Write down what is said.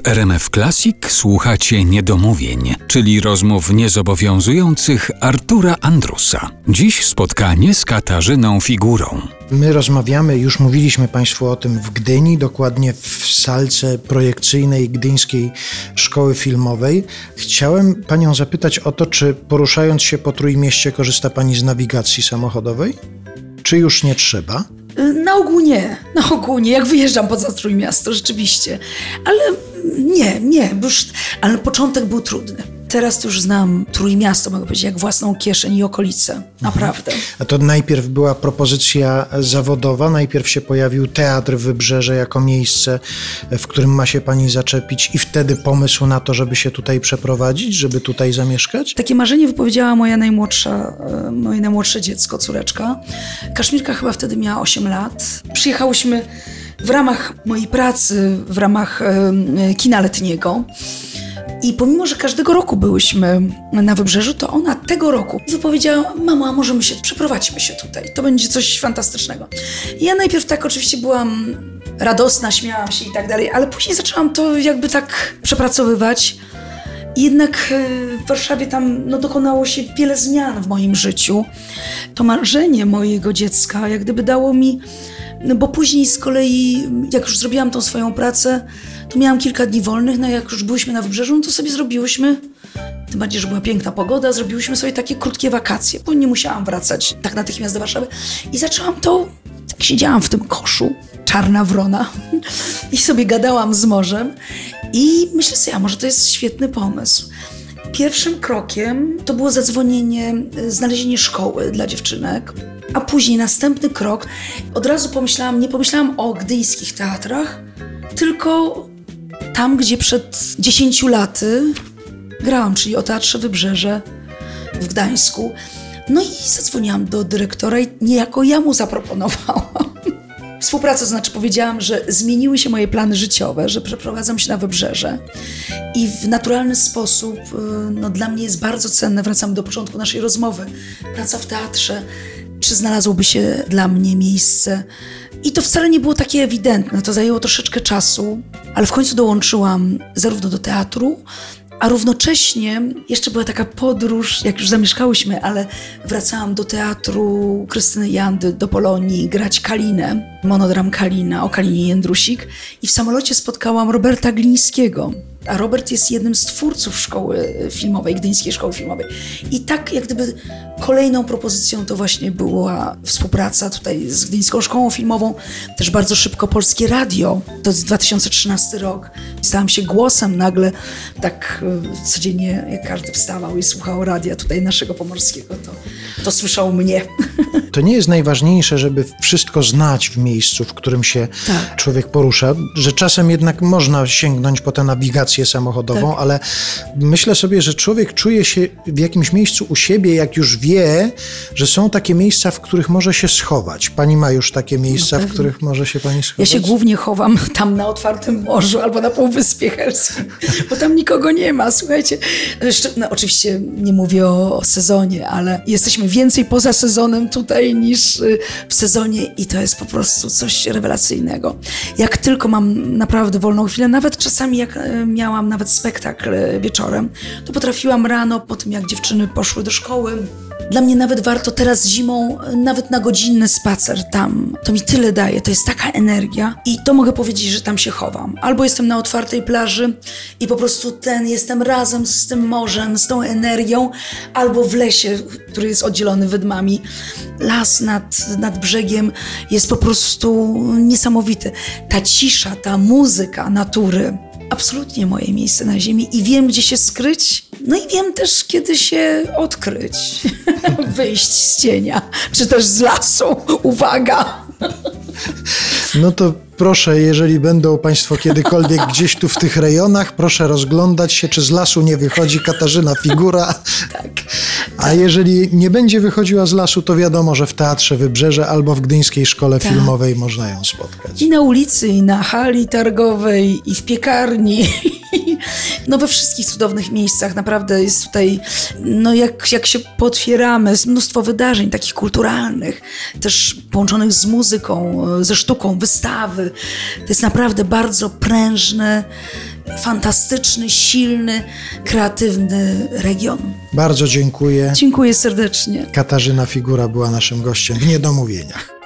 W RMF Classic słuchacie niedomówień, czyli rozmów niezobowiązujących Artura Andrusa. Dziś spotkanie z Katarzyną Figurą. My rozmawiamy, już mówiliśmy Państwu o tym w Gdyni, dokładnie w salce projekcyjnej Gdyńskiej Szkoły Filmowej. Chciałem Panią zapytać o to, czy poruszając się po Trójmieście korzysta Pani z nawigacji samochodowej? Czy już nie trzeba? Na ogół nie, na ogół nie, jak wyjeżdżam poza Trójmiasto, rzeczywiście. Ale nie, nie, bo już, ale początek był trudny. Teraz już znam Trójmiasto, mogę powiedzieć, jak własną kieszeń i okolice. Naprawdę. A to najpierw była propozycja zawodowa, najpierw się pojawił Teatr Wybrzeże jako miejsce, w którym ma się pani zaczepić i wtedy pomysł na to, żeby się tutaj przeprowadzić, żeby tutaj zamieszkać? Takie marzenie wypowiedziała moja najmłodsza, e, moje najmłodsze dziecko, córeczka. Kaszmirka chyba wtedy miała 8 lat. Przyjechałyśmy w ramach mojej pracy, w ramach kina letniego. I pomimo, że każdego roku byłyśmy na wybrzeżu, to ona tego roku wypowiedziała: Mamo, a może my się przeprowadźmy się tutaj? To będzie coś fantastycznego. I ja najpierw tak oczywiście byłam radosna, śmiałam się i tak dalej, ale później zaczęłam to jakby tak przepracowywać. Jednak e, w Warszawie tam no, dokonało się wiele zmian w moim życiu. To marzenie mojego dziecka jak gdyby dało mi, no bo później z kolei, jak już zrobiłam tą swoją pracę, to miałam kilka dni wolnych, no jak już byliśmy na wybrzeżu, no to sobie zrobiłyśmy, tym bardziej, że była piękna pogoda, zrobiłyśmy sobie takie krótkie wakacje, bo nie musiałam wracać tak natychmiast do Warszawy. I zaczęłam to, tak siedziałam w tym koszu, czarna wrona, i sobie gadałam z morzem i myślę sobie, a może to jest świetny pomysł. Pierwszym krokiem to było zadzwonienie, znalezienie szkoły dla dziewczynek, a później następny krok, od razu pomyślałam, nie pomyślałam o gdyńskich teatrach, tylko tam, gdzie przed 10 laty grałam, czyli o Teatrze Wybrzeże w Gdańsku. No i zadzwoniłam do dyrektora i niejako ja mu zaproponowałam. Współpracę, znaczy powiedziałam, że zmieniły się moje plany życiowe, że przeprowadzam się na Wybrzeże. I w naturalny sposób, y, no dla mnie jest bardzo cenne, wracam do początku naszej rozmowy, praca w teatrze, czy znalazłoby się dla mnie miejsce. I to wcale nie było takie ewidentne, to zajęło troszeczkę czasu, ale w końcu dołączyłam zarówno do teatru, a równocześnie jeszcze była taka podróż, jak już zamieszkałyśmy, ale wracałam do teatru Krystyny Jandy, do Polonii, grać Kalinę, monodram Kalina o Kalinie Jędrusik. I w samolocie spotkałam Roberta Glińskiego, a Robert jest jednym z twórców szkoły filmowej, Gdyńskiej Szkoły Filmowej. I tak jak gdyby kolejną propozycją to właśnie była współpraca tutaj z Gdyńską Szkołą Filmową, też bardzo szybko Polskie Radio, to jest 2013 rok. Stałam się głosem nagle, tak e, codziennie jak każdy wstawał i słuchał radia tutaj naszego pomorskiego, to, to słyszał mnie. To nie jest najważniejsze, żeby wszystko znać w miejscu, w którym się tak. człowiek porusza, że czasem jednak można sięgnąć po tę nawigację samochodową, tak. ale myślę sobie, że człowiek czuje się w jakimś miejscu u siebie, jak już wie, że są takie miejsca, w których może się schować. Pani ma już takie miejsca, no w których może się pani schować? Ja się głównie chowam tam na otwartym morzu albo na Półwyspie Helskim, bo tam nikogo nie ma. Słuchajcie, no, oczywiście nie mówię o, o sezonie, ale jesteśmy więcej poza sezonem tutaj niż y, w sezonie i to jest po prostu coś rewelacyjnego. Jak tylko mam naprawdę wolną chwilę, nawet czasami jak y, miałam nawet spektakl y, wieczorem, to potrafiłam rano, po tym jak dziewczyny poszły do szkoły, dla mnie nawet warto teraz zimą, nawet na godzinny spacer tam. To mi tyle daje, to jest taka energia i to mogę powiedzieć, że tam się chowam. Albo jestem na otwartej plaży i po prostu ten, jestem razem z tym morzem, z tą energią, albo w lesie, który jest oddzielony wydmami. Las nad, nad brzegiem jest po prostu niesamowity. Ta cisza, ta muzyka natury absolutnie moje miejsce na ziemi i wiem, gdzie się skryć. No i wiem też, kiedy się odkryć, wyjść z cienia, czy też z lasu. Uwaga! No to proszę, jeżeli będą Państwo kiedykolwiek gdzieś tu w tych rejonach, proszę rozglądać się, czy z lasu nie wychodzi Katarzyna Figura. Tak. A jeżeli nie będzie wychodziła z lasu, to wiadomo, że w Teatrze Wybrzeże albo w Gdyńskiej Szkole tak. Filmowej można ją spotkać. I na ulicy, i na hali targowej, i w piekarni. No we wszystkich cudownych miejscach naprawdę jest tutaj, no jak, jak się potwieramy, jest mnóstwo wydarzeń takich kulturalnych, też połączonych z muzyką, ze sztuką, wystawy. To jest naprawdę bardzo prężne, fantastyczny, silny, kreatywny region. Bardzo dziękuję. Dziękuję serdecznie. Katarzyna Figura była naszym gościem w Niedomówieniach.